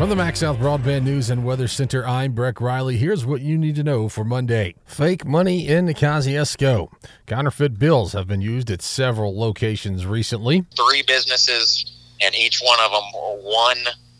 From the MaxxSouth Broadband News and Weather Center, I'm Breck Riley. Here's what you need to know for Monday. Fake money in Kosciusko. Counterfeit bills have been used at several locations recently. Three businesses, and each one of them, one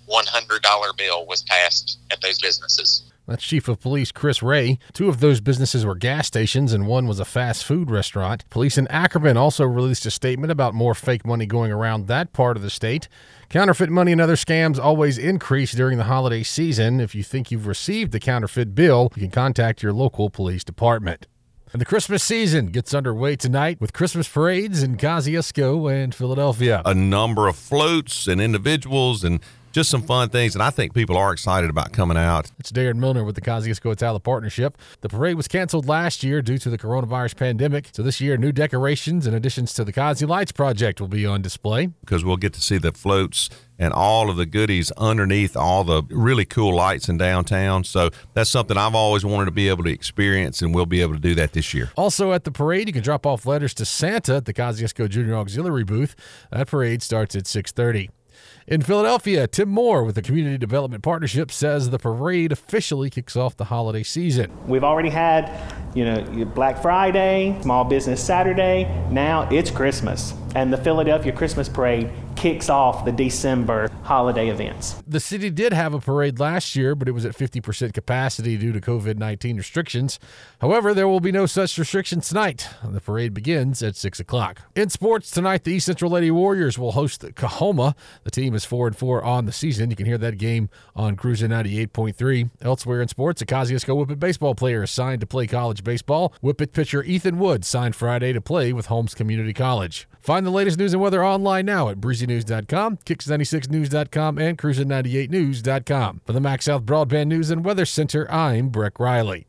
$100 bill was passed at those businesses. That's Chief of Police Chris Ray. Two of those businesses were gas stations, and one was a fast food restaurant. Police in Ackerman also released a statement about more fake money going around that part of the state. Counterfeit money and other scams always increase during the holiday season. If you think you've received the counterfeit bill, you can contact your local police department. And the Christmas season gets underway tonight with Christmas parades in Kosciusko and Philadelphia. A number of floats and individuals and just some fun things. And I think people are excited about coming out. It's Darren Milner with the Kosciusko Attala Partnership. The parade was canceled last year due to the coronavirus pandemic. So this year, new decorations and additions to the Cosy Lights project will be on display. Because we'll get to see the floats and all of the goodies underneath all the really cool lights in downtown. So that's something I've always wanted to be able to experience, and we'll be able to do that this year. Also at the parade, you can drop off letters to Santa at the Kosciusko Junior Auxiliary booth. That parade starts at 630. In Philadelphia, Tim Moore with the Community Development Partnership says the parade officially kicks off the holiday season. We've already had, you know, Black Friday, Small Business Saturday. Now it's Christmas, and the Philadelphia Christmas Parade kicks off the December holiday events. The city did have a parade last year, but it was at 50% capacity due to COVID 19 restrictions. However, there will be no such restrictions tonight. The parade begins at 6 o'clock. In sports, tonight, the East Central Lady Warriors will host Coahoma. The team is 4 and 4 on the season. You can hear that game on Cruiser 98.3. Elsewhere in sports, a Kosciusko Whippet baseball player is signed to play college baseball. Whippet pitcher Ethan Wood signed Friday to play with Holmes Community College. Find the latest news and weather online now at breezynews.com, kicks96news.com, and cruiser98news.com. For the MaxxSouth Broadband News and Weather Center, I'm Breck Riley.